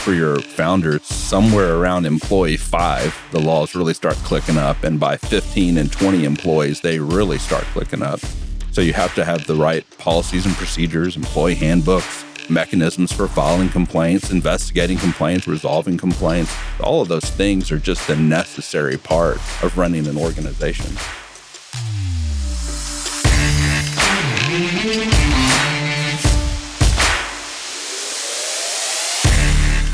for your founders, somewhere around employee five, the laws really start clicking up. And by 15 and 20 employees, they really start clicking up. So you have to have the right policies and procedures, employee handbooks, mechanisms for filing complaints, investigating complaints, resolving complaints. All of those things are just a necessary part of running an organization.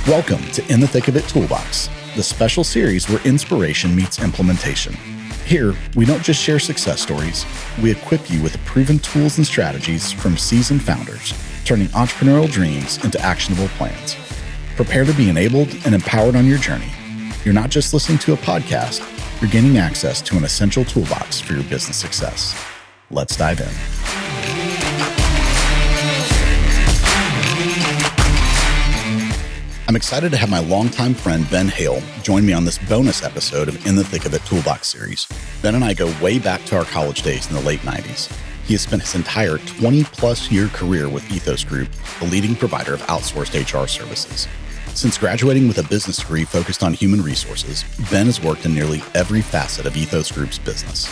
Welcome to In the Thick of It Toolbox, the special series where inspiration meets implementation. Here, we don't just share success stories, we equip you with proven tools and strategies from seasoned founders, turning entrepreneurial dreams into actionable plans. Prepare to be enabled and empowered on your journey. You're not just listening to a podcast, you're gaining access to an essential toolbox for your business success. Let's dive in. I'm excited to have my longtime friend Ben Haile join me on this bonus episode of In the Thick of It Toolbox series. Ben and I go way back to our college days in the late 90s. He has spent his entire 20 plus year career with Ethos Group, the leading provider of outsourced HR services. Since graduating with a business degree focused on human resources, Ben has worked in nearly every facet of Ethos Group's business.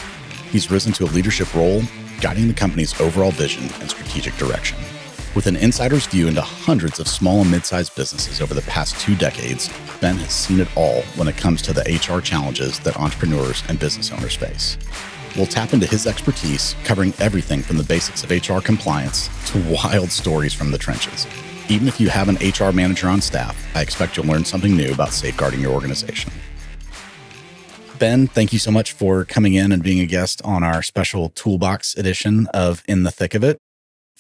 He's risen to a leadership role, guiding the company's overall vision and strategic direction. With an insider's view into hundreds of small and mid sized businesses over the past two decades, Ben has seen it all when it comes to the HR challenges that entrepreneurs and business owners face. We'll tap into his expertise, covering everything from the basics of HR compliance to wild stories from the trenches. Even if you have an HR manager on staff, I expect you'll learn something new about safeguarding your organization. Ben, thank you so much for coming in and being a guest on our special toolbox edition of In the Thick of It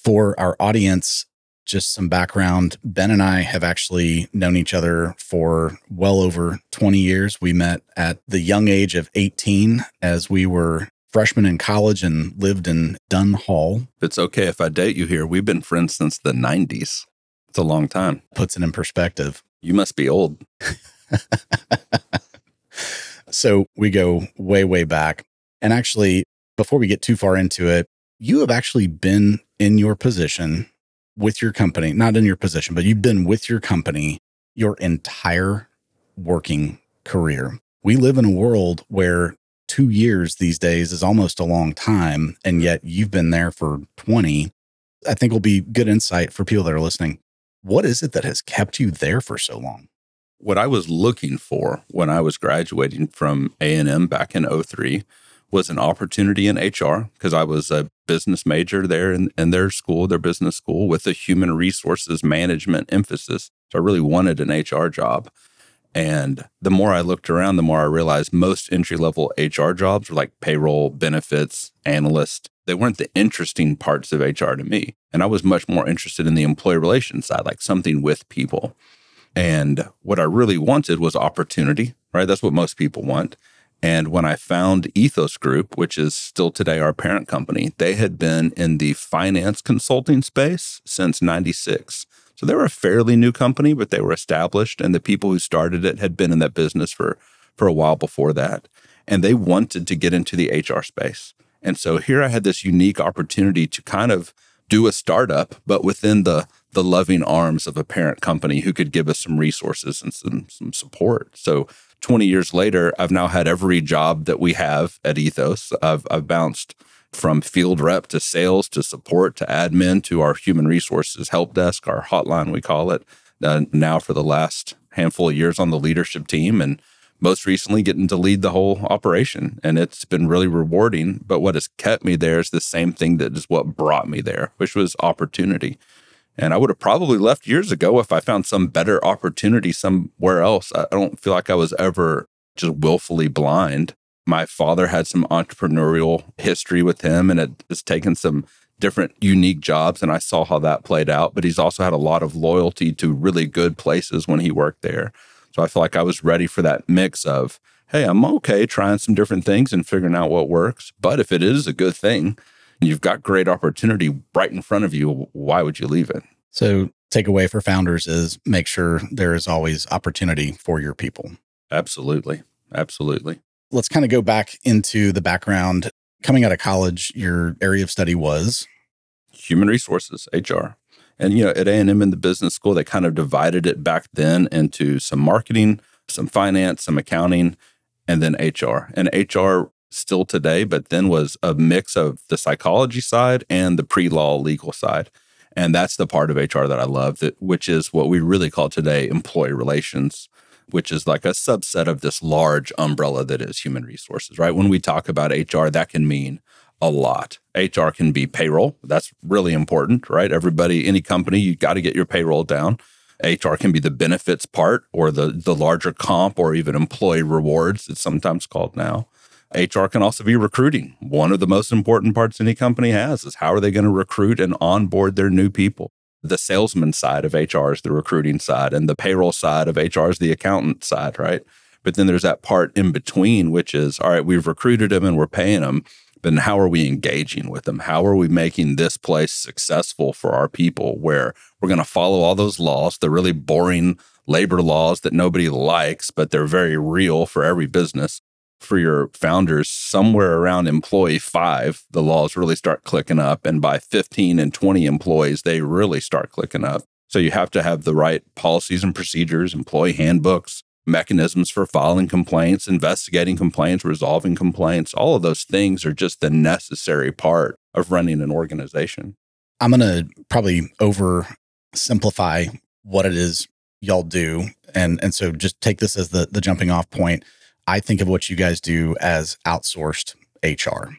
for our audience, just some background Ben and I have actually known each other for well over 20 years. We met at the young age of 18 as we were freshmen in college and lived in Dunn Hall. It's okay if I date you here. We've been friends since the 90s. It's a long time. Puts it in perspective. You must be old. so we go way, way back. And actually, before we get too far into it, you have actually been in your position with your company, not in your position, but you've been with your company your entire working career. We live in a world where two years these days is almost a long time, and yet you've been there for 20. I think will be good insight for people that are listening. What is it that has kept you there for so long? What I was looking for when I was graduating from A&M back in 03 was an opportunity in HR because I was a business major there in, in their school, their business school, with a human resources management emphasis. So I really wanted an HR job. And the more I looked around, the more I realized most entry level HR jobs were like payroll, benefits, analyst. They weren't the interesting parts of HR to me. And I was much more interested in the employee relations side, like something with people. And what I really wanted was opportunity, right? That's what most people want. And when I found Ethos Group, which is still today our parent company, they had been in the finance consulting space since 96. So they were a fairly new company, but they were established. And the people who started it had been in that business for, for a while before that. And they wanted to get into the HR space. And so here I had this unique opportunity to kind of do a startup, but within the the loving arms of a parent company who could give us some resources and some, some support. So 20 years later, I've now had every job that we have at Ethos. I've, I've bounced from field rep to sales to support to admin to our human resources help desk, our hotline, we call it. Uh, now, for the last handful of years on the leadership team, and most recently getting to lead the whole operation. And it's been really rewarding. But what has kept me there is the same thing that is what brought me there, which was opportunity. And I would have probably left years ago if I found some better opportunity somewhere else. I don't feel like I was ever just willfully blind. My father had some entrepreneurial history with him and it has taken some different unique jobs and I saw how that played out, but he's also had a lot of loyalty to really good places when he worked there. So I feel like I was ready for that mix of, hey, I'm okay trying some different things and figuring out what works, but if it is a good thing, You've got great opportunity right in front of you. Why would you leave it? So, takeaway for founders is make sure there is always opportunity for your people. Absolutely. Absolutely. Let's kind of go back into the background. Coming out of college, your area of study was human resources, HR. And you know, at A&M in the business school, they kind of divided it back then into some marketing, some finance, some accounting, and then HR. And HR still today, but then was a mix of the psychology side and the pre-law legal side. And that's the part of HR that I love, that which is what we really call today employee relations, which is like a subset of this large umbrella that is human resources, right? When we talk about HR, that can mean a lot. HR can be payroll. That's really important, right? Everybody, any company, you got to get your payroll down. HR can be the benefits part or the the larger comp or even employee rewards, it's sometimes called now. HR can also be recruiting. One of the most important parts any company has is how are they going to recruit and onboard their new people? The salesman side of HR is the recruiting side, and the payroll side of HR is the accountant side, right? But then there's that part in between, which is all right, we've recruited them and we're paying them then how are we engaging with them? How are we making this place successful for our people where we're going to follow all those laws, the really boring labor laws that nobody likes, but they're very real for every business. For your founders, somewhere around employee five, the laws really start clicking up. And by 15 and 20 employees, they really start clicking up. So you have to have the right policies and procedures, employee handbooks, mechanisms for filing complaints, investigating complaints, resolving complaints. All of those things are just the necessary part of running an organization. I'm going to probably oversimplify what it is y'all do. And, and so just take this as the, the jumping off point. I think of what you guys do as outsourced HR.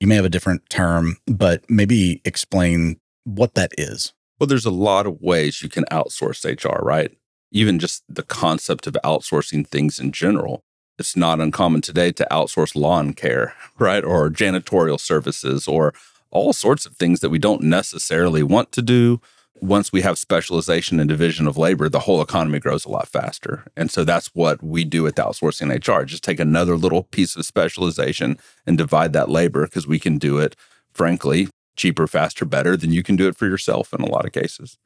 You may have a different term, but maybe explain what that is. Well, there's a lot of ways you can outsource HR, right? even just the concept of outsourcing things in general. It's not uncommon today to outsource lawn care, right? Or janitorial services or all sorts of things that we don't necessarily want to do. Once we have specialization and division of labor, the whole economy grows a lot faster. And so that's what we do with outsourcing HR. Just take another little piece of specialization and divide that labor because we can do it, frankly, cheaper, faster, better than you can do it for yourself in a lot of cases.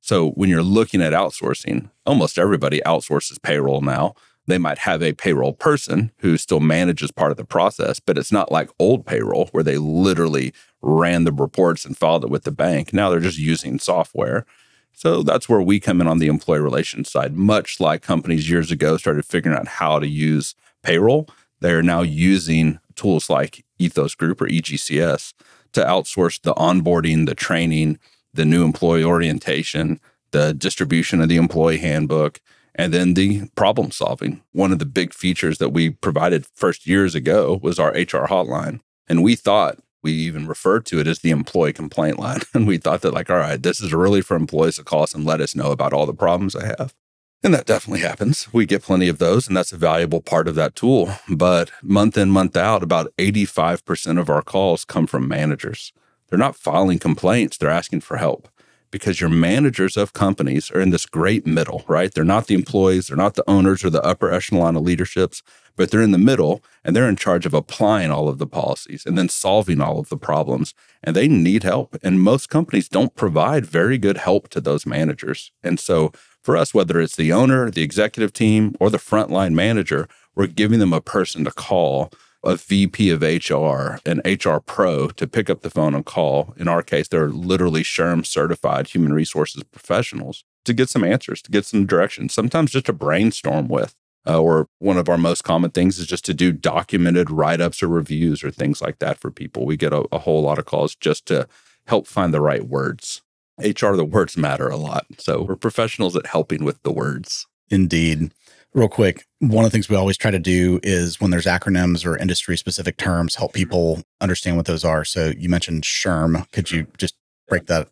So when you're looking at outsourcing, almost everybody outsources payroll now. They might have a payroll person who still manages part of the process, but it's not like old payroll where they literally ran the reports and filed it with the bank. Now they're just using software. So that's where we come in on the employee relations side. Much like companies years ago started figuring out how to use payroll, they're now using tools like Ethos Group or EGCS to outsource the onboarding, the training, the new employee orientation, the distribution of the employee handbook, and then the problem solving. One of the big features that we provided first years ago was our HR hotline. And we thought we even referred to it as the employee complaint line. And we thought that, like, all right, this is really for employees to call us and let us know about all the problems they have. And that definitely happens. We get plenty of those, and that's a valuable part of that tool. But month in, month out, about 85% of our calls come from managers. They're not filing complaints, they're asking for help because your managers of companies are in this great middle, right? They're not the employees, they're not the owners or the upper echelon of leaderships, but they're in the middle and they're in charge of applying all of the policies and then solving all of the problems. And they need help. And most companies don't provide very good help to those managers. And so for us, whether it's the owner, the executive team, or the frontline manager, we're giving them a person to call a VP of HR, an HR pro to pick up the phone and call. In our case, they're literally SHRM certified human resources professionals to get some answers, to get some direction, sometimes just to brainstorm with. Uh, or one of our most common things is just to do documented write ups or reviews or things like that for people. We get a, a whole lot of calls just to help find the right words. HR, the words matter a lot. So we're professionals at helping with the words. Indeed real quick, one of the things we always try to do is when there's acronyms or industry specific terms, help mm-hmm. people understand what those are. So you mentioned SHRM. Could you just break that?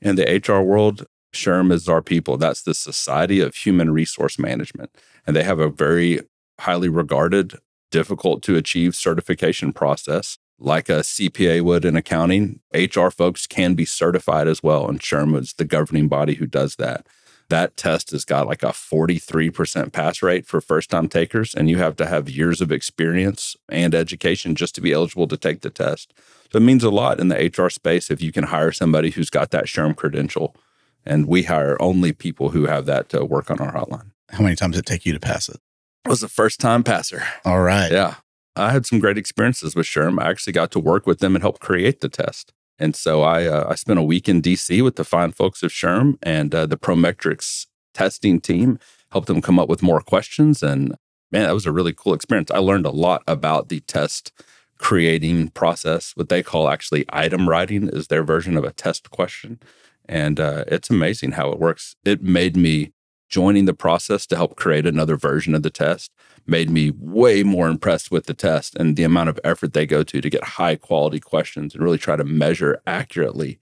In the HR world, SHRM is our people. That's the Society of Human Resource Management. And they have a very highly regarded, difficult to achieve certification process. Like a CPA would in accounting, HR folks can be certified as well. And SHRM is the governing body who does that that test has got like a 43% pass rate for first time takers, and you have to have years of experience and education just to be eligible to take the test. So it means a lot in the HR space if you can hire somebody who's got that SHRM credential. And we hire only people who have that to work on our hotline. How many times did it take you to pass it? I was a first time passer. All right. Yeah. I had some great experiences with SHRM. I actually got to work with them and help create the test. And so I uh, I spent a week in DC with the fine folks of SHRM and uh, the Prometrics testing team, helped them come up with more questions. And man, that was a really cool experience. I learned a lot about the test creating process. What they call actually item writing is their version of a test question. And uh, it's amazing how it works. It made me joining the process to help create another version of the test made me way more impressed with the test and the amount of effort they go to to get high quality questions and really try to measure accurately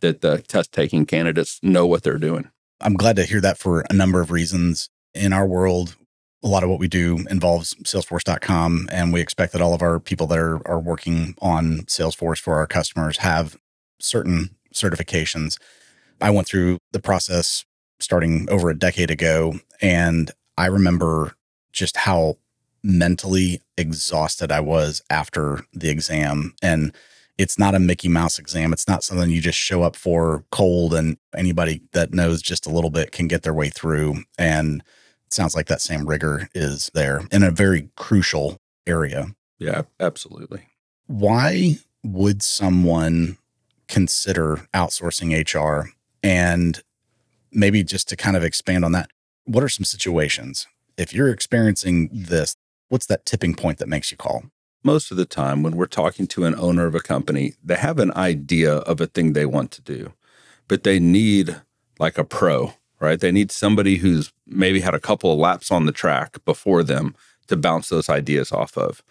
that the test taking candidates know what they're doing. I'm glad to hear that for a number of reasons. In our world, a lot of what we do involves salesforce.com and we expect that all of our people that are, are working on salesforce for our customers have certain certifications i went through the process starting over a decade ago and i remember just how mentally exhausted i was after the exam and it's not a mickey mouse exam it's not something you just show up for cold and anybody that knows just a little bit can get their way through and it sounds like that same rigor is there in a very crucial area. Yeah, absolutely. Why would someone consider outsourcing HR? And maybe just to kind of expand on that, what are some situations? If you're experiencing this, what's that tipping point that makes you call? Most of the time, when we're talking to an owner of a company, they have an idea of a thing they want to do, but they need like a pro right? They need somebody who's maybe had a couple of laps on the track before them to bounce those ideas off of.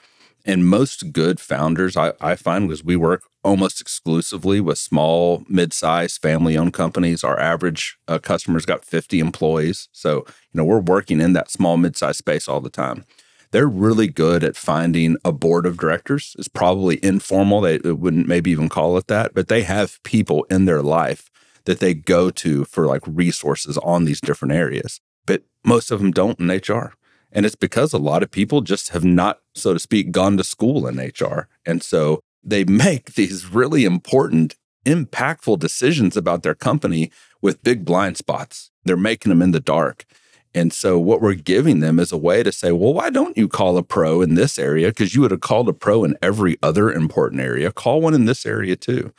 And most good founders, I, I find, was we work almost exclusively with small, mid-sized, family-owned companies. Our average uh, customer's got 50 employees, so you know we're working in that small, mid-sized space all the time. They're really good at finding a board of directors. It's probably informal; they wouldn't maybe even call it that, but they have people in their life that they go to for like resources on these different areas. But most of them don't in HR. And it's because a lot of people just have not, so to speak, gone to school in HR. And so they make these really important, impactful decisions about their company with big blind spots. They're making them in the dark. And so what we're giving them is a way to say, well, why don't you call a pro in this area? Because you would have called a pro in every other important area. Call one in this area too.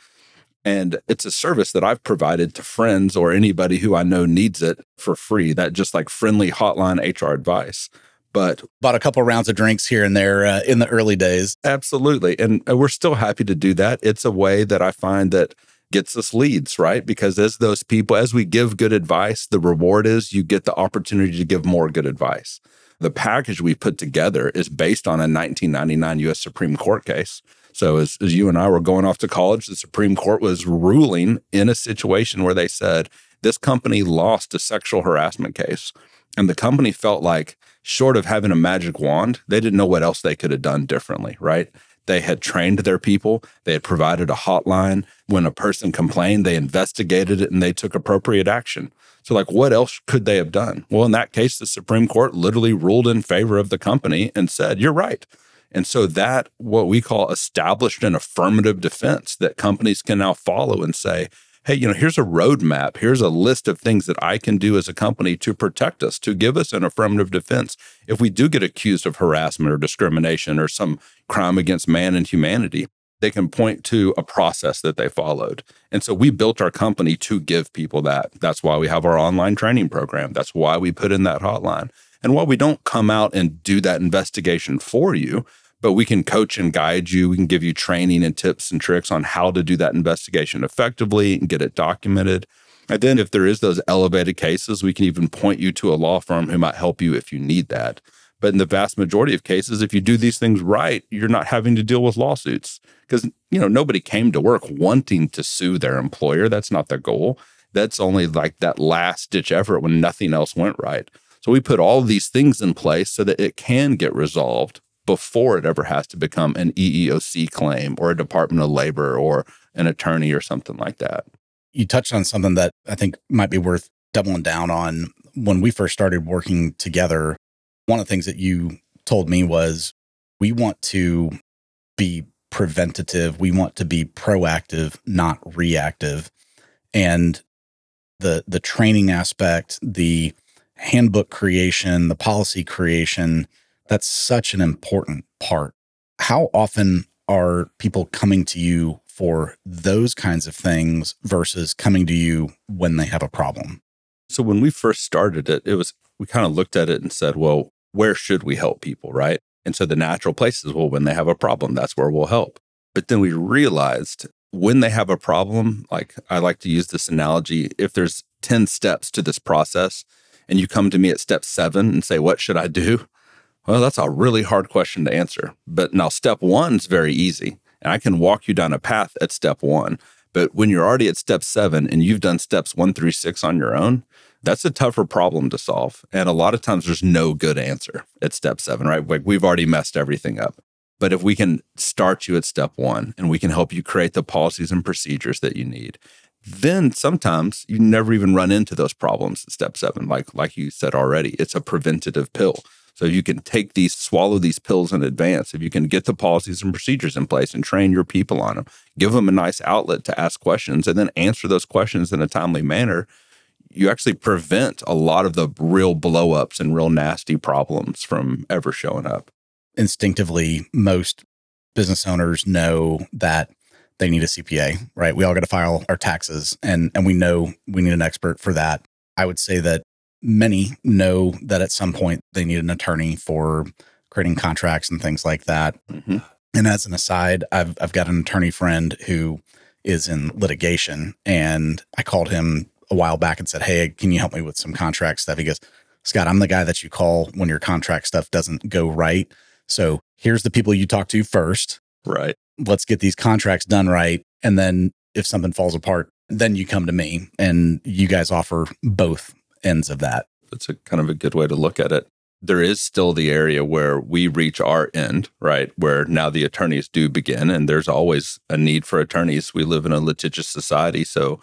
And it's a service that I've provided to friends or anybody who I know needs it for free, that just like friendly hotline HR advice. But bought a couple of rounds of drinks here and there uh, in the early days. Absolutely. And uh, we're still happy to do that. It's a way that I find that gets us leads, right? Because as those people, as we give good advice, the reward is you get the opportunity to give more good advice. The package we put together is based on a 1999 US Supreme Court case so as, as you and I were going off to college, the Supreme Court was ruling in a situation where they said this company lost a sexual harassment case. And the company felt like, short of having a magic wand, they didn't know what else they could have done differently, right? They had trained their people, they had provided a hotline. When a person complained, they investigated it and they took appropriate action. So, like, what else could they have done? Well, in that case, the Supreme Court literally ruled in favor of the company and said, You're right. And so that what we call established an affirmative defense that companies can now follow and say, hey, you know, here's a roadmap. Here's a list of things that I can do as a company to protect us, to give us an affirmative defense if we do get accused of harassment or discrimination or some crime against man and humanity. They can point to a process that they followed. And so we built our company to give people that. That's why we have our online training program. That's why we put in that hotline. And while we don't come out and do that investigation for you, but we can coach and guide you. We can give you training and tips and tricks on how to do that investigation effectively and get it documented. And then if there is those elevated cases, we can even point you to a law firm who might help you if you need that. But in the vast majority of cases, if you do these things right, you're not having to deal with lawsuits because you know nobody came to work wanting to sue their employer. That's not their goal. That's only like that last ditch effort when nothing else went right. So we put all these things in place so that it can get resolved before it ever has to become an EEOC claim or a Department of Labor or an attorney or something like that. You touched on something that I think might be worth doubling down on. When we first started working together, one of the things that you told me was we want to be preventative, we want to be proactive, not reactive. And the the training aspect, the handbook creation, the policy creation, that's such an important part. How often are people coming to you for those kinds of things versus coming to you when they have a problem? So when we first started it, it was we kind of looked at it and said, well, where should we help people, right? And so the natural places, well, when they have a problem, that's where we'll help. But then we realized when they have a problem, like I like to use this analogy, if there's 10 steps to this process and you come to me at step seven and say, what should I do? Well, that's a really hard question to answer. But now step one is very easy. And I can walk you down a path at step one. But when you're already at step seven and you've done steps one through six on your own, that's a tougher problem to solve. And a lot of times there's no good answer at step seven, right? Like we've already messed everything up. But if we can start you at step one and we can help you create the policies and procedures that you need, then sometimes you never even run into those problems at step seven. Like, like you said already, it's a preventative pill. So you can take these, swallow these pills in advance. If you can get the policies and procedures in place and train your people on them, give them a nice outlet to ask questions and then answer those questions in a timely manner, you actually prevent a lot of the real blowups and real nasty problems from ever showing up. Instinctively, most business owners know that they need a CPA, right? We all got to file our taxes and and we know we need an expert for that. I would say that many know that at some point they need an attorney for creating contracts and things like that. Mm-hmm. And as an aside, I've I've got an attorney friend who is in litigation, and I called him a while back and said, "Hey, can you help me with some contract stuff?" He goes, "Scott, I'm the guy that you call when your contract stuff doesn't go right. So here's the people you talk to first. Right. Let's get these contracts done right, and then if something falls apart, then you come to me, and you guys offer both ends of that. That's a kind of a good way to look at it. There is still the area where we reach our end, right? Where now the attorneys do begin, and there's always a need for attorneys. We live in a litigious society, so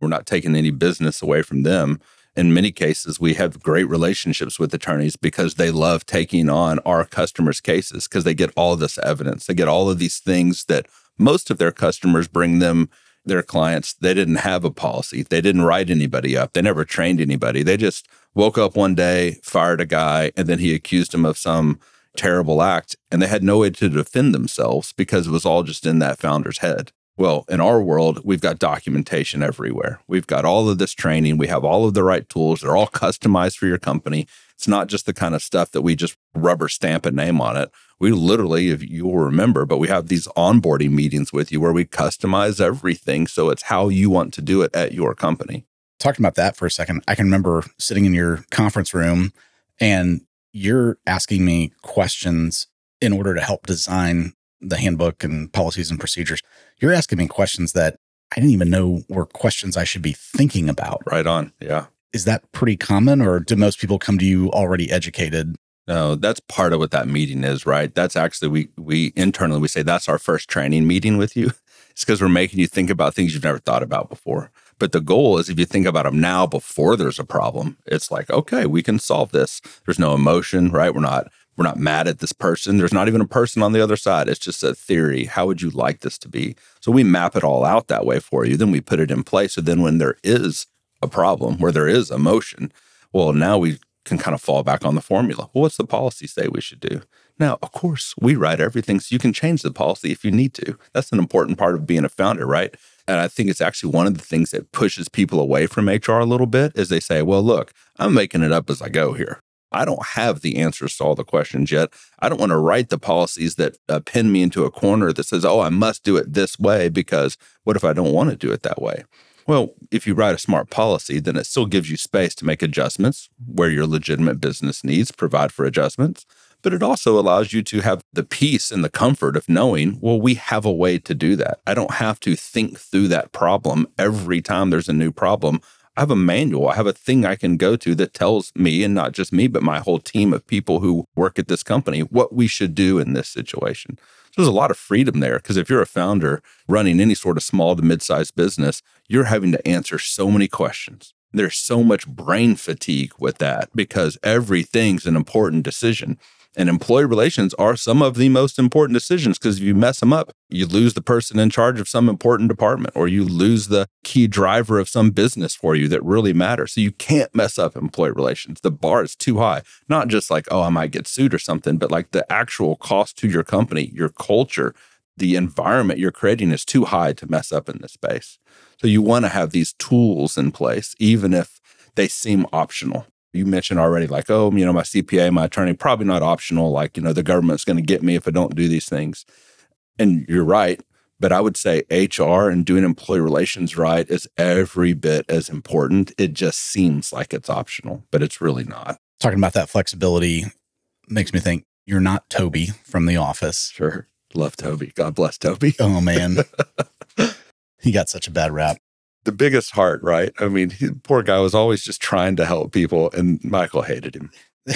we're not taking any business away from them. In many cases, we have great relationships with attorneys because they love taking on our customers' cases because they get all this evidence. They get all of these things that most of their customers bring them their clients, they didn't have a policy. They didn't write anybody up. They never trained anybody. They just woke up one day, fired a guy, and then he accused him of some terrible act. And they had no way to defend themselves because it was all just in that founder's head. Well, in our world, we've got documentation everywhere. We've got all of this training. We have all of the right tools. They're all customized for your company. It's not just the kind of stuff that we just rubber stamp a name on it we literally, if you will remember, but we have these onboarding meetings with you where we customize everything. So it's how you want to do it at your company. Talking about that for a second, I can remember sitting in your conference room and you're asking me questions in order to help design the handbook and policies and procedures. You're asking me questions that I didn't even know were questions I should be thinking about. Right on. Yeah. Is that pretty common, or do most people come to you already educated no, that's part of what that meeting is, right? That's actually we we internally we say that's our first training meeting with you. It's because we're making you think about things you've never thought about before. But the goal is if you think about them now before there's a problem, it's like, okay, we can solve this. There's no emotion, right? We're not we're not mad at this person. There's not even a person on the other side. It's just a theory. How would you like this to be? So we map it all out that way for you. Then we put it in place. So then when there is a problem where there is emotion, well, now we can kind of fall back on the formula. Well, what's the policy say we should do? Now, of course, we write everything so you can change the policy if you need to. That's an important part of being a founder, right? And I think it's actually one of the things that pushes people away from HR a little bit is they say, well, look, I'm making it up as I go here. I don't have the answers to all the questions yet. I don't want to write the policies that uh, pin me into a corner that says, oh, I must do it this way because what if I don't want to do it that way? Well, if you write a smart policy, then it still gives you space to make adjustments where your legitimate business needs provide for adjustments. But it also allows you to have the peace and the comfort of knowing, well, we have a way to do that. I don't have to think through that problem every time there's a new problem. I have a manual. I have a thing I can go to that tells me, and not just me, but my whole team of people who work at this company, what we should do in this situation So there's a lot of freedom there because if you're a founder running any sort of small to mid-sized business, you're having to answer so many questions. There's so much brain fatigue with that because everything's an important decision. And employee relations are some of the most important decisions because if you mess them up, you lose the person in charge of some important department or you lose the key driver of some business for you that really matters. So you can't mess up employee relations. The bar is too high. Not just like, oh, I might get sued or something, but like the actual cost to your company, your culture, the environment you're creating is too high to mess up in this space. So you want to have these tools in place, even if they seem optional. You mentioned already, like, oh, you know, my CPA, my attorney, probably not optional. Like, you know, the government's going to get me if I don't do these things. And you're right. But I would say HR and doing employee relations right is every bit as important. It just seems like it's optional, but it's really not. Talking about that flexibility makes me think you're not Toby from The Office. Sure. Love Toby. God bless Toby. Oh, man. he got such a bad rap. The biggest heart, right? I mean, he, poor guy was always just trying to help people, and Michael hated him.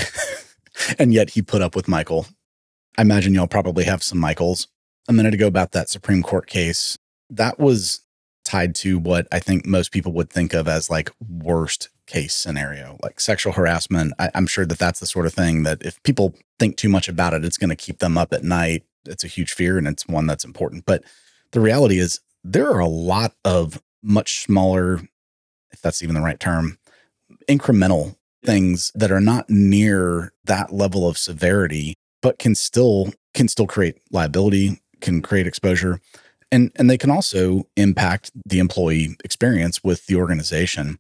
and yet he put up with Michael. I imagine y'all probably have some Michaels. A minute ago about that Supreme Court case, that was tied to what I think most people would think of as like worst case scenario, like sexual harassment. I, am sure that that's the sort of thing that if people think too much about it, it's going to keep them up at night. It's a huge fear and it's one that's important. But the reality is, there are a lot of much smaller, if that's even the right term, incremental things that are not near that level of severity, but can still can still create liability, can create exposure and and they can also impact the employee experience with the organization.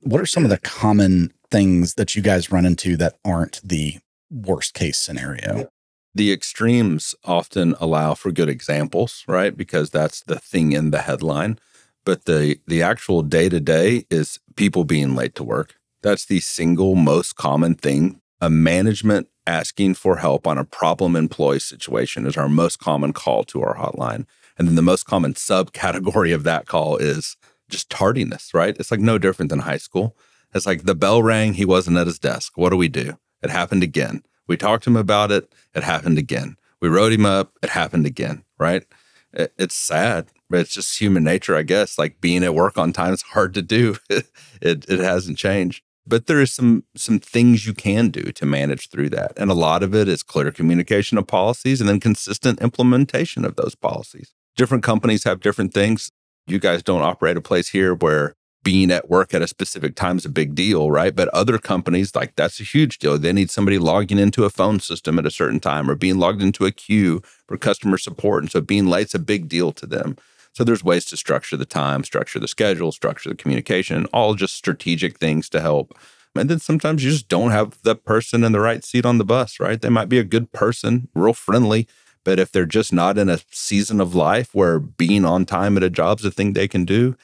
What are some of the common things that you guys run into that aren't the worst case scenario? The extremes often allow for good examples right? Because that's the thing in the headline but the the actual day to day is people being late to work that's the single most common thing a management asking for help on a problem employee situation is our most common call to our hotline and then the most common subcategory of that call is just tardiness, right? It's like no different than high school. It's like the bell rang, he wasn't at his desk. What do we do? It happened again. We talked to him about it, it happened again. We wrote him up, it happened again, right? It's sad, but it's just human nature, I guess. Like being at work on time is hard to do. it, it hasn't changed but there is some some things you can do to manage through that and a lot of it is clear communication of policies and then consistent implementation of those policies different companies have different things. You guys don't operate a place here where being at work at a specific time is a big deal, right? But other companies, like that's a huge deal. They need somebody logging into a phone system at a certain time or being logged into a queue for customer support. And so being late's a big deal to them. So there's ways to structure the time, structure the schedule, structure the communication, all just strategic things to help. And then sometimes you just don't have the person in the right seat on the bus, right? They might be a good person, real friendly, but if they're just not in a season of life where being on time at a job's a thing they can do, you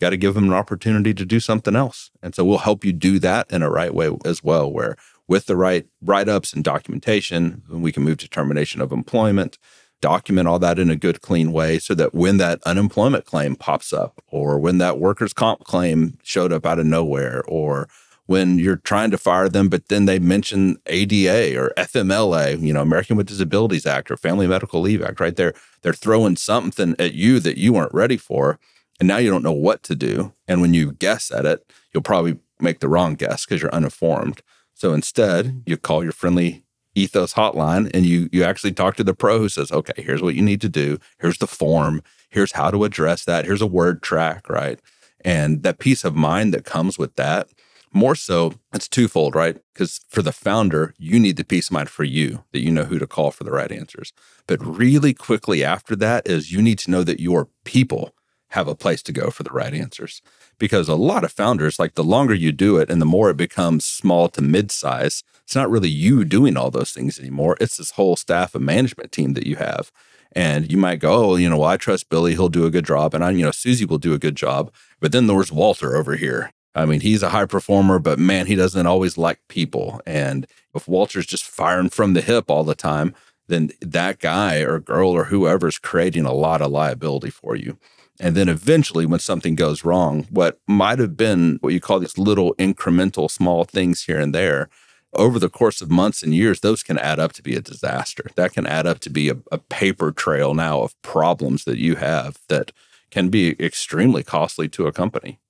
got to give them an opportunity to do something else. And so we'll help you do that in a right way as well, where with the right write ups and documentation, we can move to termination of employment, document all that in a good, clean way so that when that unemployment claim pops up, or when that workers' comp claim showed up out of nowhere, or when you're trying to fire them, but then they mention ADA or FMLA, you know, American with Disabilities Act or Family Medical Leave Act, right? They're they're throwing something at you that you weren't ready for, and now you don't know what to do. And when you guess at it, you'll probably make the wrong guess because you're uninformed. So instead, mm-hmm. you call your friendly ethos hotline and you you actually talk to the pro who says, okay, here's what you need to do. Here's the form. Here's how to address that. Here's a word track, right? And that peace of mind that comes with that more so, it's twofold, right? Because for the founder, you need the peace of mind for you that you know who to call for the right answers. But really quickly after that is you need to know that your people have a place to go for the right answers. Because a lot of founders, like the longer you do it and the more it becomes small to mid size, it's not really you doing all those things anymore. It's this whole staff and management team that you have. And you might go, oh, you know, well, I trust Billy, he'll do a good job. And I, you know, Susie will do a good job. But then there's Walter over here I mean, he's a high performer, but man, he doesn't always like people. And if Walter's just firing from the hip all the time, then that guy or girl or whoever's creating a lot of liability for you. And then eventually, when something goes wrong, what might have been what you call these little incremental small things here and there, over the course of months and years, those can add up to be a disaster. That can add up to be a, a paper trail now of problems that you have that can be extremely costly to a company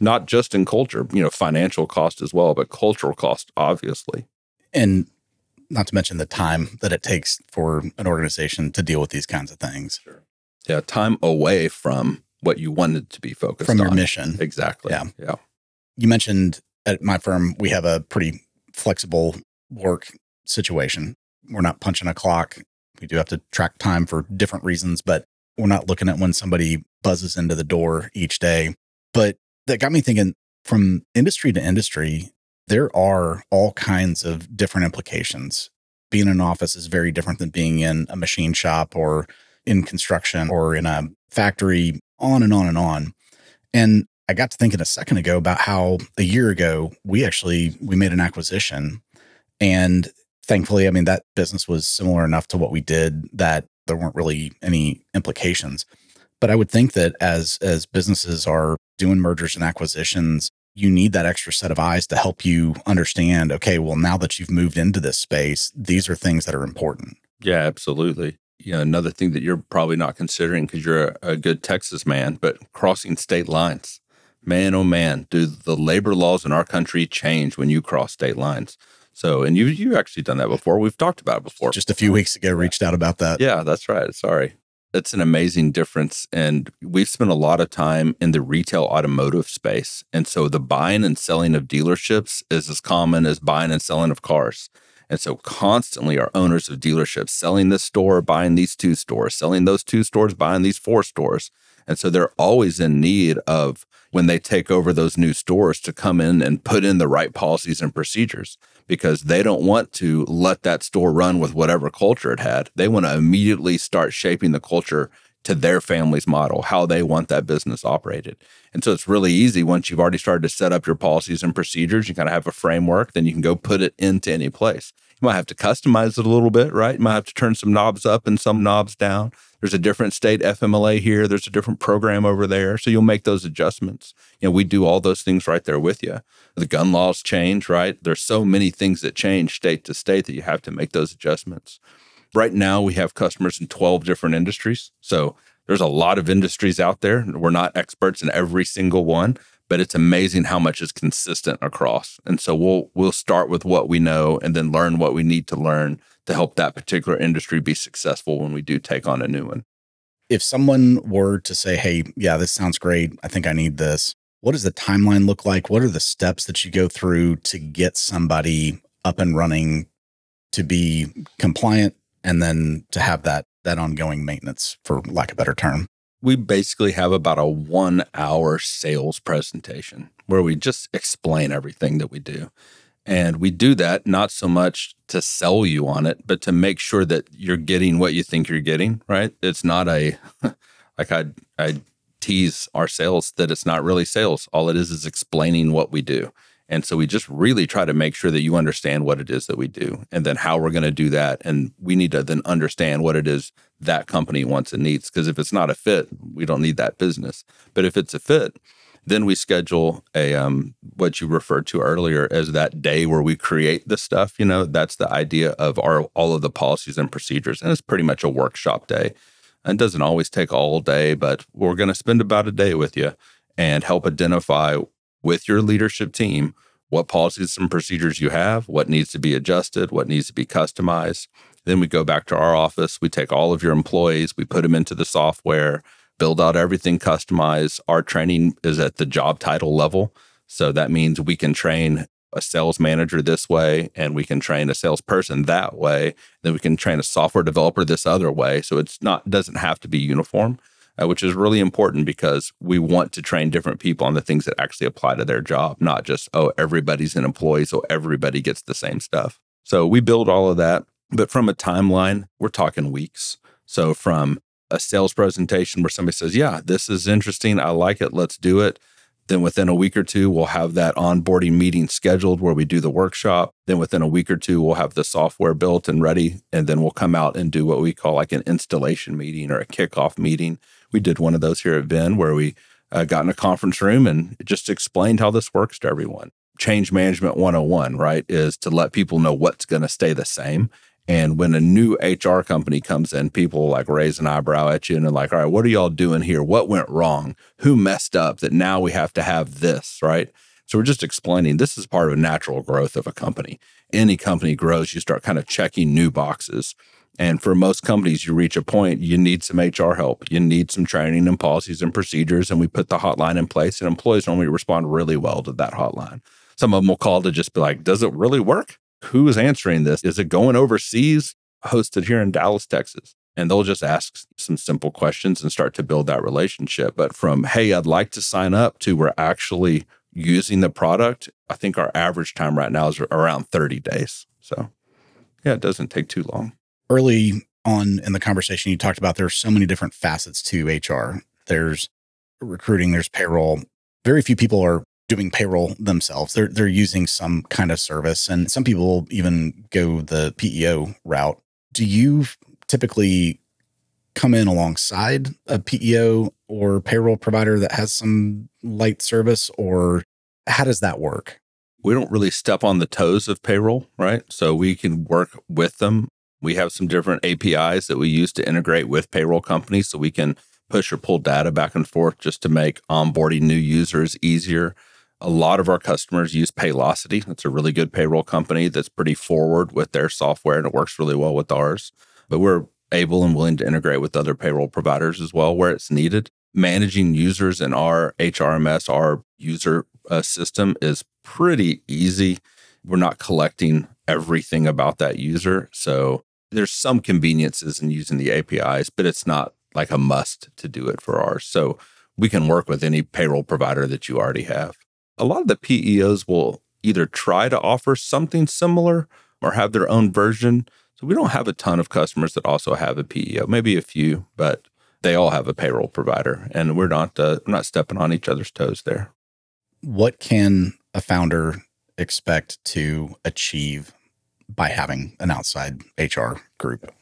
not just in culture, you know, financial cost as well, but cultural cost, obviously. And not to mention the time that it takes for an organization to deal with these kinds of things. Sure. Yeah, time away from what you wanted to be focused from on. your mission. Exactly. Yeah. Yeah. You mentioned at my firm, we have a pretty flexible work situation. We're not punching a clock We do have to track time for different reasons, but we're not looking at when somebody buzzes into the door each day. But that got me thinking from industry to industry, there are all kinds of different implications. Being in an office is very different than being in a machine shop or in construction or in a factory, on and on and on. And I got to thinking a second ago about how a year ago we actually we made an acquisition and thankfully I mean that business was similar enough to what we did that there weren't really any implications. But I would think that as as businesses are doing mergers and acquisitions, you need that extra set of eyes to help you understand, okay, well now that you've moved into this space, these are things that are important. Yeah, absolutely. You know, another thing that you're probably not considering because you're a, a good Texas man, but crossing state lines man, oh man, do the labor laws in our country change when you cross state lines? So, and you you actually done that before. We've talked about it before. Just a few weeks ago, reached out about that. Yeah, that's right. Sorry. It's an amazing difference. And we've spent a lot of time in the retail automotive space. And so the buying and selling of dealerships is as common as buying and selling of cars. And so constantly our owners of dealerships selling this store, buying these two stores, selling those two stores, buying these four stores. And so they're always in need of when they take over those new stores to come in and put in the right policies and procedures because they don't want to let that store run with whatever culture it had. They want to immediately start shaping the culture to their family's model, how they want that business operated. And so it's really easy once you've already started to set up your policies and procedures, you kind of have a framework, then you can go put it into any place. You might have to customize it a little bit, right? You might have to turn some knobs up and some knobs down. There's a different state FMLA here. There's a different program over there. So you'll make those adjustments. You know, we do all those things right there with you. The gun laws change, right? There's so many things that change state to state that you have to make those adjustments. Right now, we have customers in 12 different industries. So there's a lot of industries out there. We're not experts in every single one, but it's amazing how much is consistent across. And so we'll we'll start with what we know and then learn what we need to learn to help that particular industry be successful when we do take on a new one. If someone were to say, "Hey, yeah, this sounds great. I think I need this." What does the timeline look like? What are the steps that you go through to get somebody up and running to be compliant and then to have that that ongoing maintenance for lack of a better term? we basically have about a one hour sales presentation where we just explain everything that we do. And we do that not so much to sell you on it, but to make sure that you're getting what you think you're getting, right? It's not a, like I, I tease our sales that it's not really sales. All it is is explaining what we do. And so we just really try to make sure that you understand what it is that we do and then how we're going to do that. And we need to then understand what it is that company wants and needs. Because if it's not a fit, we don't need that business. But if it's a fit, then we schedule a um, what you referred to earlier as that day where we create the stuff. You know, that's the idea of our all of the policies and procedures, and it's pretty much a workshop day. And it doesn't always take all day, but we're going to spend about a day with you and help identify with your leadership team what policies and procedures you have, what needs to be adjusted, what needs to be customized. Then we go back to our office, we take all of your employees, we put them into the software, build out everything customized. Our training is at the job title level. So that means we can train a sales manager this way and we can train a salesperson that way. Then we can train a software developer this other way. So it's not doesn't have to be uniform uh, which is really important because we want to train different people on the things that actually apply to their job, not just, oh, everybody's an employee, so everybody gets the same stuff. So we build all of that. But from a timeline, we're talking weeks. So from a sales presentation where somebody says, yeah, this is interesting. I like it. Let's do it. Then within a week or two, we'll have that onboarding meeting scheduled where we do the workshop. Then within a week or two, we'll have the software built and ready. And then we'll come out and do what we call like an installation meeting or a kickoff meeting we did one of those here at Venn where we uh, got in a conference room and just explained how this works to everyone. Change management 101, right, is to let people know what's going to stay the same. And when a new HR company comes in, people like raise an eyebrow at you and they're like, all right, what are y'all doing here? What went wrong? Who messed up that now we have to have this, right? So we're just explaining this is part of a natural growth of a company. Any company grows, you start kind of checking new boxes. And for most companies, you reach a point, you need some HR help. You need some training and policies and procedures. And we put the hotline in place, and employees normally respond really well to that hotline. Some of them will call to just be like, Does it really work? Who is answering this? Is it going overseas? hosted here in Dallas, Texas. And they'll just ask some simple questions and start to build that relationship. But from, hey, I'd like to sign up to we're actually using the product, I think our average time right now is around 30 days. So, yeah, it doesn't take too long. Early on in the conversation, you talked about there's so many different facets to HR. There's recruiting, there's payroll. Very few people are doing payroll themselves. They're they're using some kind of service, and some people even go the PEO route. Do you typically come in alongside a PEO or payroll provider that has some light service, or how does that work? We don't really step on the toes of payroll, right? So we can work with them. We have some different APIs that we use to integrate with payroll companies so we can push or pull data back and forth just to make onboarding new users easier. A lot of our customers use Paylocity. That's a really good payroll company that's pretty forward with their software and it works really well with ours. But we're able and willing to integrate with other payroll providers as well where it's needed. Managing users in our HRMS, our user uh, system is pretty easy. We're not collecting everything about that user. So there's some conveniences in using the APIs, but it's not like a must to do it for ours. So we can work with any payroll provider that you already have a lot of the PEOs will either try to offer something similar or have their own version. So we don't have a ton of customers that also have a PEO, maybe a few, but they all have a payroll provider, and we're not uh, we're not stepping on each other's toes there. What can a founder expect to achieve by having an outside HR group?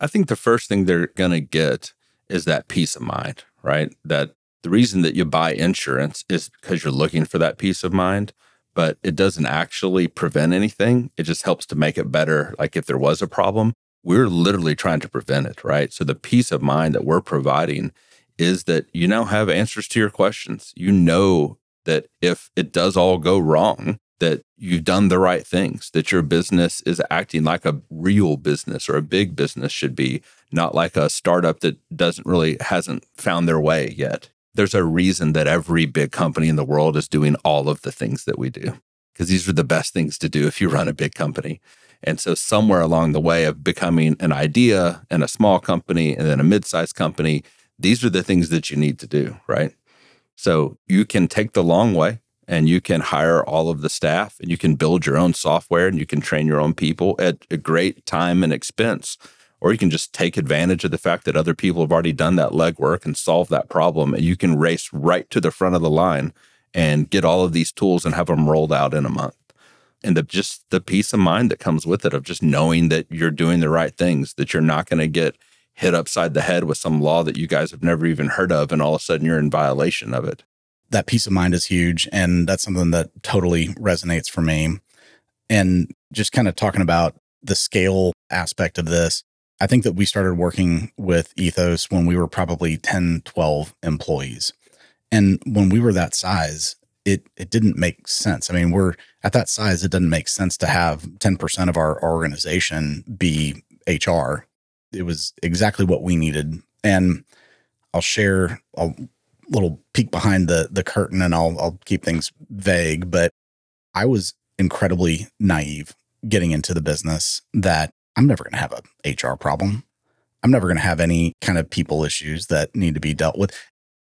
I think the first thing they're going to get is that peace of mind, right? That the reason that you buy insurance is because you're looking for that peace of mind, but it doesn't actually prevent anything. It just helps to make it better. Like if there was a problem, we're literally trying to prevent it, right? So the peace of mind that we're providing is that you now have answers to your questions. You know that if it does all go wrong, that you've done the right things, that your business is acting like a real business or a big business should be, not like a startup that doesn't really hasn't found their way yet there's a reason that every big company in the world is doing all of the things that we do because these are the best things to do if you run a big company. And so, somewhere along the way of becoming an idea and a small company and then a mid sized company, these are the things that you need to do, right? So, you can take the long way and you can hire all of the staff and you can build your own software and you can train your own people at a great time and expense or you can just take advantage of the fact that other people have already done that legwork and solve that problem. And you can race right to the front of the line and get all of these tools and have them rolled out in a month. And the, just the peace of mind that comes with it of just knowing that you're doing the right things, that you're not going to get hit upside the head with some law that you guys have never even heard of, and all of a sudden you're in violation of it. That peace of mind is huge. And that's something that totally resonates for me. And just kind of talking about the scale aspect of this, I think that we started working with Ethos when we were probably 10, 12 employees. And when we were that size, it it didn't make sense. I mean, we're at that size, it doesn't make sense to have 10% of our organization be HR. It was exactly what we needed. And I'll share a little peek behind the the curtain and I'll I'll keep things vague, but I was incredibly naive getting into the business that I'm never going to have a HR problem. I'm never going to have any kind of people issues that need to be dealt with.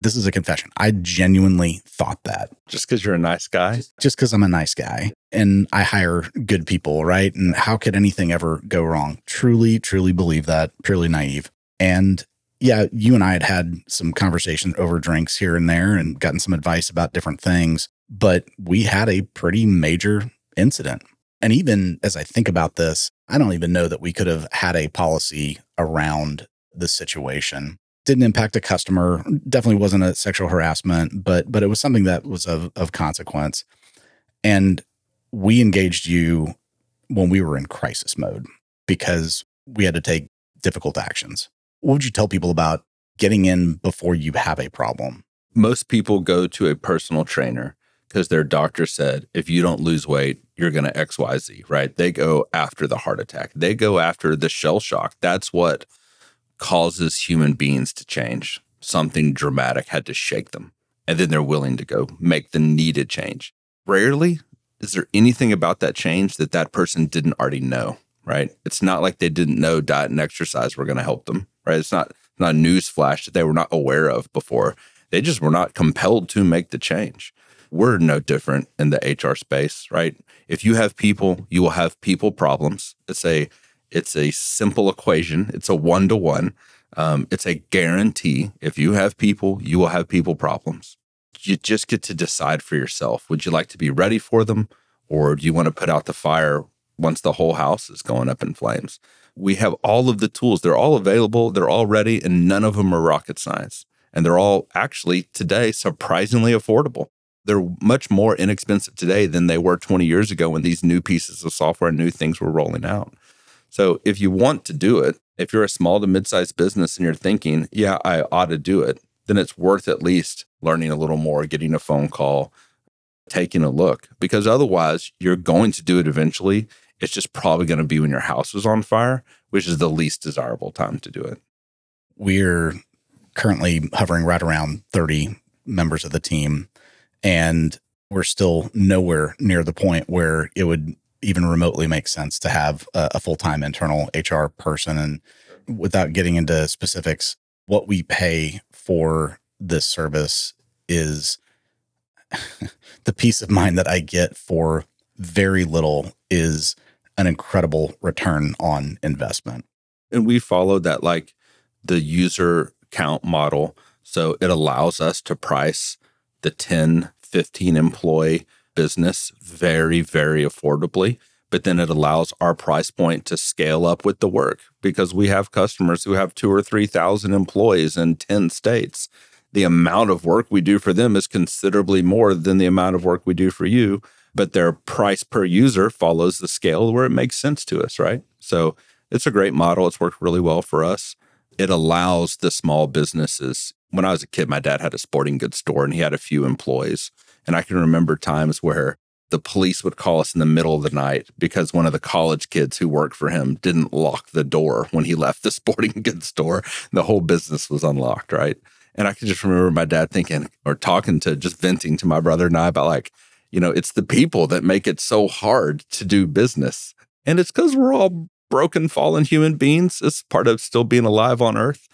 This is a confession. I genuinely thought that. Just because you're a nice guy? Just because I'm a nice guy and I hire good people, right? And how could anything ever go wrong? Truly, truly believe that, purely naive. And yeah, you and I had had some conversation over drinks here and there and gotten some advice about different things, but we had a pretty major incident. And even as I think about this, I don't even know that we could have had a policy around the situation. Didn't impact a customer, definitely wasn't a sexual harassment, but but it was something that was of, of consequence. And we engaged you when we were in crisis mode because we had to take difficult actions. What would you tell people about getting in before you have a problem? Most people go to a personal trainer because their doctor said, if you don't lose weight, you're going to XYZ, right? They go after the heart attack, they go after the shell shock. That's what causes human beings to change. Something dramatic had to shake them. And then they're willing to go make the needed change. Rarely is there anything about that change that that person didn't already know. right? It's not like they didn't know diet and exercise were going to help them, right? It's not not a news flash that they were not aware of before. They just were not compelled to make the change. We're no different in the HR space, right? If you have people, you will have people problems. It's a it's a simple equation. It's a one to one. It's a guarantee. If you have people, you will have people problems. You just get to decide for yourself. Would you like to be ready for them, or do you want to put out the fire once the whole house is going up in flames? We have all of the tools. They're all available. They're all ready, and none of them are rocket science. And they're all actually today surprisingly affordable they're much more inexpensive today than they were 20 years ago when these new pieces of software and new things were rolling out. So if you want to do it, if you're a small to mid-sized business and you're thinking, yeah, I ought to do it, then it's worth at least learning a little more, getting a phone call, taking a look, because otherwise you're going to do it eventually. It's just probably going to be when your house is on fire, which is the least desirable time to do it. We're currently hovering right around 30 members of the team and we're still nowhere near the point where it would even remotely make sense to have a, a full time internal HR person. And without getting into specifics, what we pay for this service is the peace of mind that I get for very little is an incredible return on investment. And we followed that like the user count model. So it allows us to price the 10, 15 employee business very, very affordably. But then it allows our price point to scale up with the work because we have customers who have two or 3,000 employees in 10 states. The amount of work we do for them is considerably more than the amount of work we do for you, but their price per user follows the scale where it makes sense to us, right? So it's a great model. It's worked really well for us. It allows the small businesses when I was a kid, my dad had a sporting goods store and he had a few employees. And I can remember times where the police would call us in the middle of the night because one of the college kids who worked for him didn't lock the door when he left the sporting goods store. The whole business was unlocked, right? And I can just remember my dad thinking or talking to just venting to my brother and I about like, you know, it's the people that make it so hard to do business. And it's because we're all broken, fallen human beings. It's part of still being alive on earth.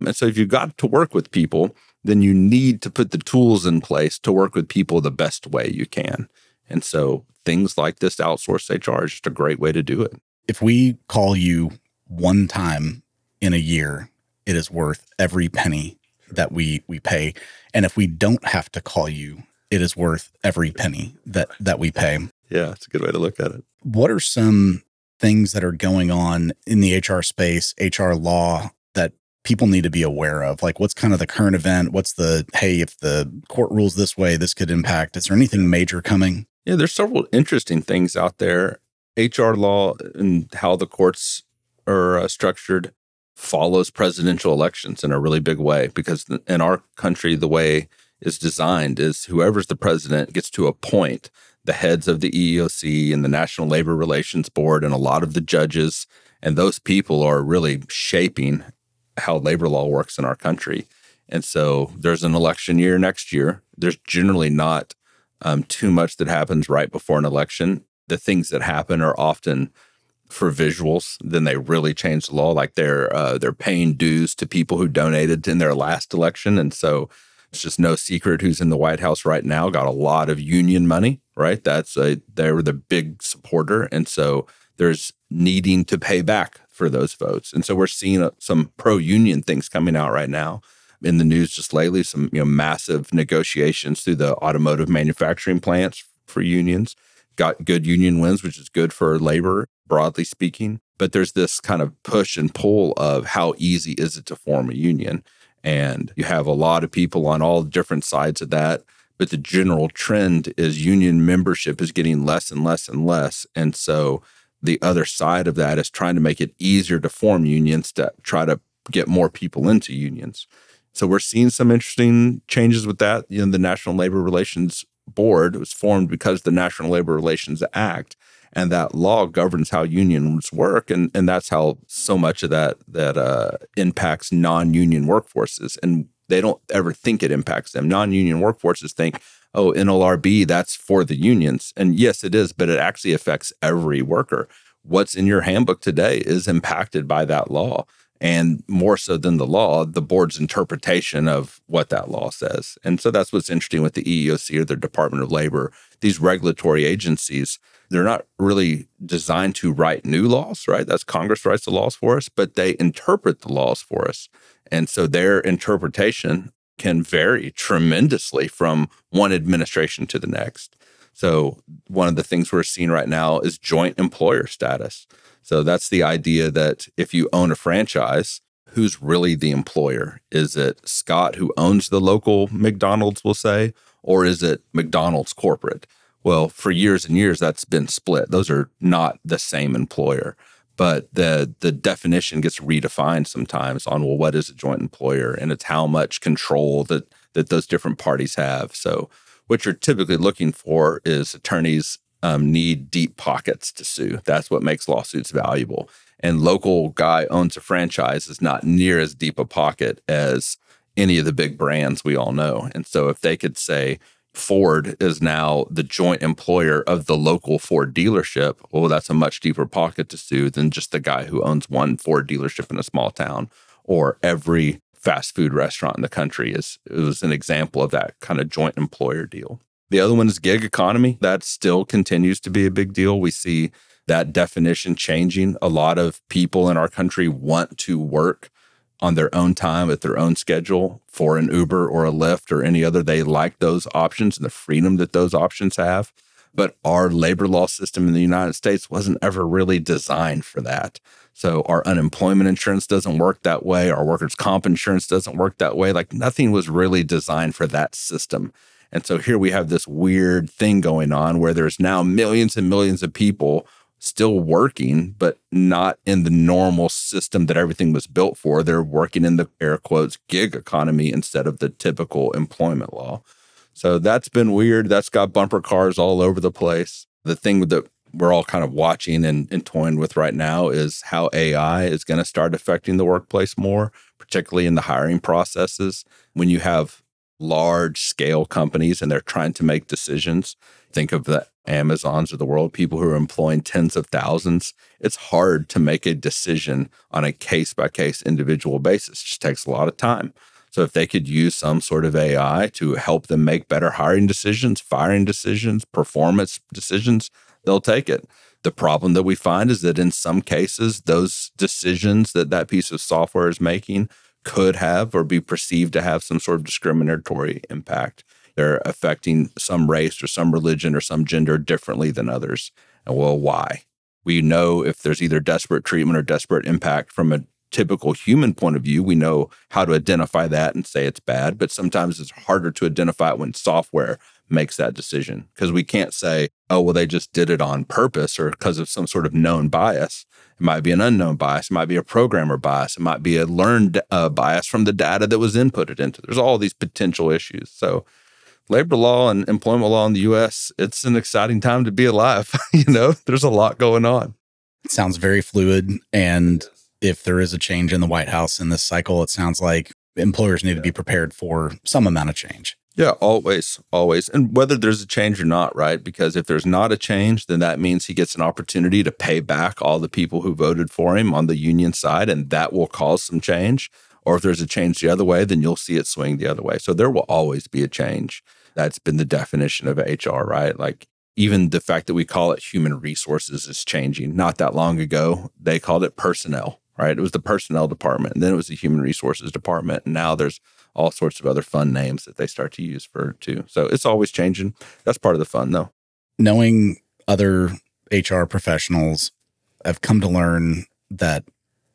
And so if you got to work with people, then you need to put the tools in place to work with people the best way you can. And so things like this outsourced HR is just a great way to do it. If we call you one time in a year, it is worth every penny that we we pay. And if we don't have to call you, it is worth every penny that that we pay. Yeah, it's a good way to look at it. What are some things that are going on in the HR space, HR law that people need to be aware of? Like, what's kind of the current event? What's the, hey, if the court rules this way, this could impact? Is there anything major coming? Yeah, there's several interesting things out there. HR law and how the courts are uh, structured follows presidential elections in a really big way because in our country, the way is designed is whoever's the president gets to appoint the heads of the EEOC and the National Labor Relations Board and a lot of the judges. And those people are really shaping how labor law works in our country. And so there's an election year next year. There's generally not um, too much that happens right before an election. The things that happen are often for visuals. Then they really change the law, like they're uh, they're paying dues to people who donated in their last election, and so it's just no secret who's in the White House right now got a lot of union money. Right, that's a they were the big supporter, and so there's needing to pay back for those votes. And so we're seeing uh, some pro union things coming out right now in the news just lately, some you know massive negotiations through the automotive manufacturing plants for unions. Got good union wins, which is good for labor, broadly speaking. But there's this kind of push and pull of how easy is it to form a union? And you have a lot of people on all different sides of that. But the general trend is union membership is getting less and less and less. And so the other side of that is trying to make it easier to form unions to try to get more people into unions. So we're seeing some interesting changes with that. You know, the National Labor Relations Board was formed because the National Labor Relations Act and that law governs how unions work, and and that's how so much of that that uh, impacts non-union workforces, and they don't ever think it impacts them. Non-union workforces think, oh, NLRB, that's for the unions. And yes, it is, but it actually affects every worker. what's in your handbook today is impacted by that law. And more so than the law, the board's interpretation of what that law says. And so that's what's interesting with the EEOC or the Department of Labor. These regulatory agencies, they're not really designed to write new laws, right? That's Congress writes the laws for us, but they interpret the laws for us. And so their interpretation can vary tremendously from one administration to the next. So, one of the things we're seeing right now is joint employer status. So, that's the idea that if you own a franchise, who's really the employer? Is it Scott who owns the local McDonald's, we'll say, or is it McDonald's corporate? Well, for years and years, that's been split. Those are not the same employer but the the definition gets redefined sometimes on well what is a joint employer? And it's how much control that that those different parties have. So what you're typically looking for is attorneys um, need deep pockets to sue. That's what makes lawsuits valuable. And local guy owns a franchise is not near as deep a pocket as any of the big brands we all know. And so if they could say Ford is now the joint employer of the local Ford dealership, well, that's a much deeper pocket to sue than just the guy who owns one Ford dealership in a small town or every fast food restaurant in the country is it was an example of that kind of joint employer deal. The other one is gig economy. That still continues to be a big deal. We see that definition changing. A lot of people in our country want to work on their own time at their own schedule for an Uber or a Lyft or any other. They like those options and the freedom that those options have. But our labor law system in the United States wasn't ever really designed for that. So our unemployment insurance doesn't work that way. Our workers' comp insurance doesn't work that way. Like nothing was really designed for that system. And so here we have this weird thing going on where there's now millions and millions of people still working, but not in the normal system that everything was built for. They're working in the air quotes gig economy instead of the typical employment law. So that's been weird. That's got bumper cars all over the place. The thing that we're all kind of watching and, and toying with right now is how AI is going to start affecting the workplace more, particularly in the hiring processes. When you have large scale companies and they're trying to make decisions, think of the Amazons of the world, people who are employing tens of thousands, it's hard to make a decision on a case by case individual basis. It just takes a lot of time. So if they could use some sort of AI to help them make better hiring decisions, firing decisions, performance decisions, they'll take it. The problem that we find is that in some cases, those decisions that that piece of software is making could have or be perceived to have some sort of discriminatory impact they're affecting some race or some religion or some gender differently than others. And well, why? We know if there's either disparate treatment or disparate impact from a typical human point of view, we know how to identify that and say it's bad. But sometimes it's harder to identify it when software makes that decision because we can't say, oh, well, they just did it on purpose or because of some sort of known bias. It might be an unknown bias. It might be a programmer bias. It might be a learned uh, bias from the data that was inputted into. There's all these potential issues. So labor law and employment law in the US, it's an exciting time to be alive. you know, there's a lot going on. It sounds very fluid. And if there is a change in the White House in this cycle, it sounds like employers need to be prepared for some amount of change. Yeah, always, always. And whether there's a change or not, right? Because if there's not a change, then that means he gets an opportunity to pay back all the people who voted for him on the union side, and that will cause some change. Or if there's a change the other way, then you'll see it swing the other way. So there will always be a change. That's been the definition of HR, right? Like even the fact that we call it human resources is changing. Not that long ago, they called it personnel, right? It was the personnel department, and then it was the human resources department. And now there's all sorts of other fun names that they start to use for too. So it's always changing. That's part of the fun, though. Knowing other HR professionals, I've come to learn that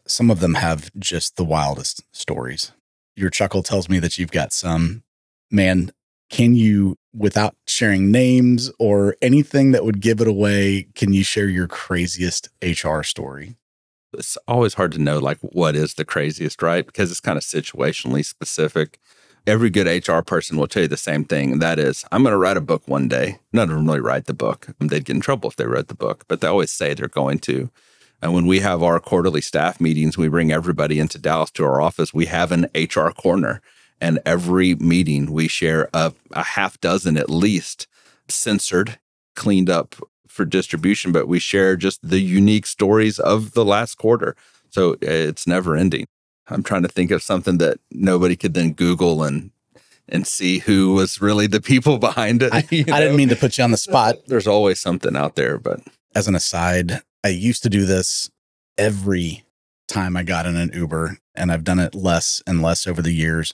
some of them have just the wildest stories. Your chuckle tells me that you've got some. Man, can you, without sharing names or anything that would give it away, can you share your craziest HR story? It's always hard to know, like, what is the craziest, right? Because it's kind of situationally specific. Every good HR person will tell you the same thing, and that is, I'm going to write a book one day. None of them really write the book. Um, they'd get in trouble if they wrote the book, but they always say they're going to. And when we have our quarterly staff meetings, we bring everybody into Dallas to our office. We have an HR corner. And every meeting, we share a, a half dozen at least censored, cleaned up for distribution, but we share just the unique stories of the last quarter. So it's never ending. I'm trying to think of something that nobody could then Google and and see who was really the people behind it. I, I didn't mean to put you on the spot. There's always something out there, but as an aside, I used to do this every time I got in an Uber, and I've done it less and less over the years.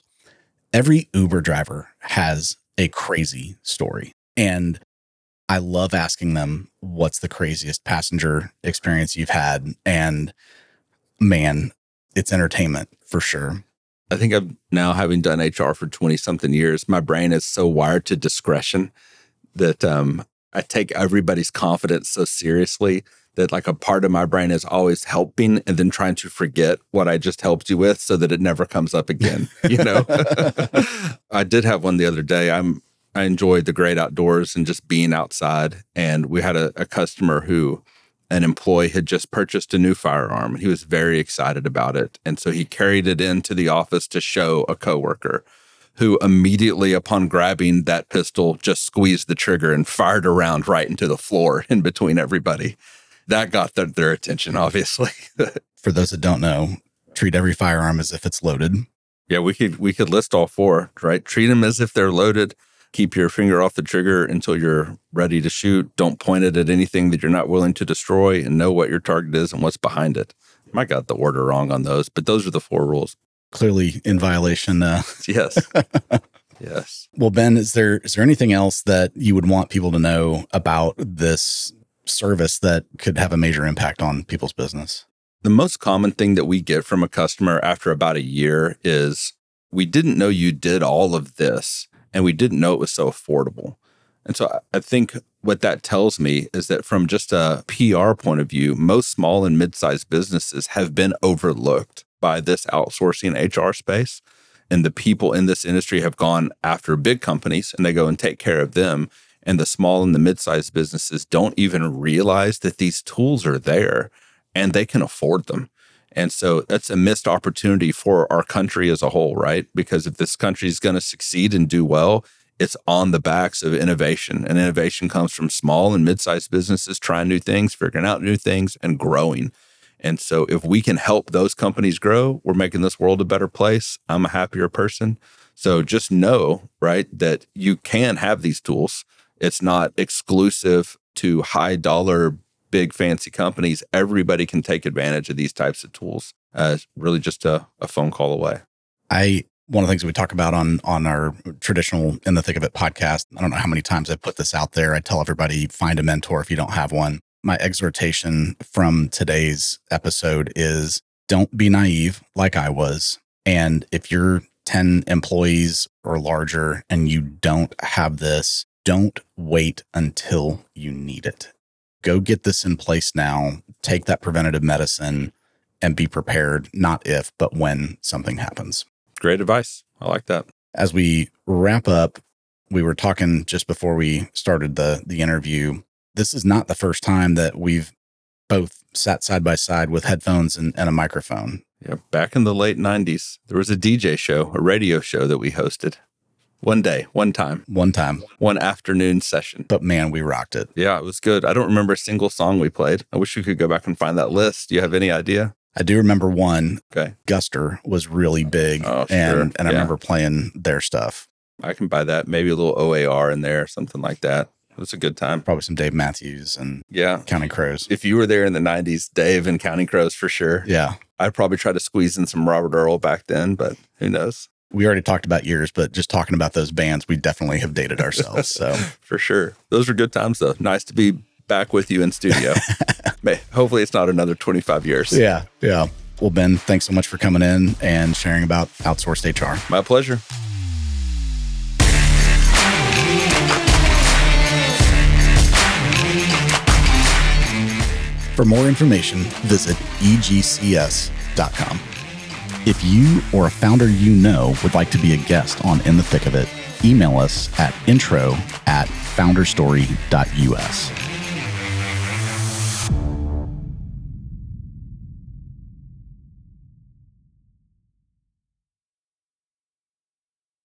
Every Uber driver has a crazy story. And I love asking them, what's the craziest passenger experience you've had? And man, it's entertainment for sure. I think I've now having done HR for 20 something years, my brain is so wired to discretion that um, I take everybody's confidence so seriously that like a part of my brain is always helping and then trying to forget what I just helped you with so that it never comes up again. You know, I did have one the other day. I'm I enjoyed the great outdoors and just being outside. And we had a, a customer who an employee had just purchased a new firearm and he was very excited about it. And so he carried it into the office to show a coworker who immediately upon grabbing that pistol just squeezed the trigger and fired around right into the floor in between everybody. That got their, their attention, obviously. For those that don't know, treat every firearm as if it's loaded. Yeah, we could we could list all four, right? Treat them as if they're loaded keep your finger off the trigger until you're ready to shoot. Don't point it at anything that you're not willing to destroy and know what your target is and what's behind it. I got the order wrong on those, but those are the four rules. Clearly in violation. Uh. Yes. yes. Well, Ben, is there is there anything else that you would want people to know about this service that could have a major impact on people's business? The most common thing that we get from a customer after about a year is we didn't know you did all of this and we didn't know it was so affordable. And so I think what that tells me is that from just a PR point of view, most small and mid-sized businesses have been overlooked by this outsourcing HR space. And the people in this industry have gone after big companies and they go and take care of them. And the small and the mid-sized businesses don't even realize that these tools are there and they can afford them. And so that's a missed opportunity for our country as a whole, right? Because if this country is going to succeed and do well, it's on the backs of innovation. And innovation comes from small and mid sized businesses trying new things, figuring out new things, and growing. And so if we can help those companies grow, we're making this world a better place. I'm a happier person. So just know, right, that you can have these tools. It's not exclusive to high dollar big fancy companies, everybody can take advantage of these types of tools. Uh, really just a, a phone call away. I one of the things we talk about on on our traditional in the thick of it podcast i don't know how many times i put this out there i tell everybody find a mentor if you don't have one my exhortation from today's episode is don't be naive like i was and if you're 10 employees or larger and you don't have this don't wait until you need it go get this in place now, take that preventative medicine and be prepared, not if, but when something happens. Great advice. I like that. As we wrap up, we were talking just before we started the the interview. This is not the first time that we've both sat side by side with headphones and, and a microphone. Yeah, back in the late 90s, there was a DJ show, a radio show that we hosted. One day, one time, one time, one afternoon session. But man, we rocked it. Yeah, it was good. I don't remember a single song we played. I wish we could go back and find that list. Do you have any idea? I do remember one. Okay. Guster was really big. Oh, sure. And, and I remember playing their stuff. I can buy that. Maybe a little OAR in there, something like that. It was a good time. Probably some Dave Matthews and yeah, Counting Crows. If you were there in the 90s, Dave and Counting Crows for sure. Yeah. I'd probably try to squeeze in some Robert Earl back then, but who knows? We already talked about years, but just talking about those bands, we definitely have dated ourselves. So for sure, those were good times, though. Nice to be back with you in studio. Hopefully, it's not another twenty five years. Yeah, yeah. Well, Ben, thanks so much for coming in and sharing about outsourced HR. My pleasure. For more information, visit egcs.com. If you or a founder you know would like to be a guest on In the Thick of It, email us at intro at founderstory.us.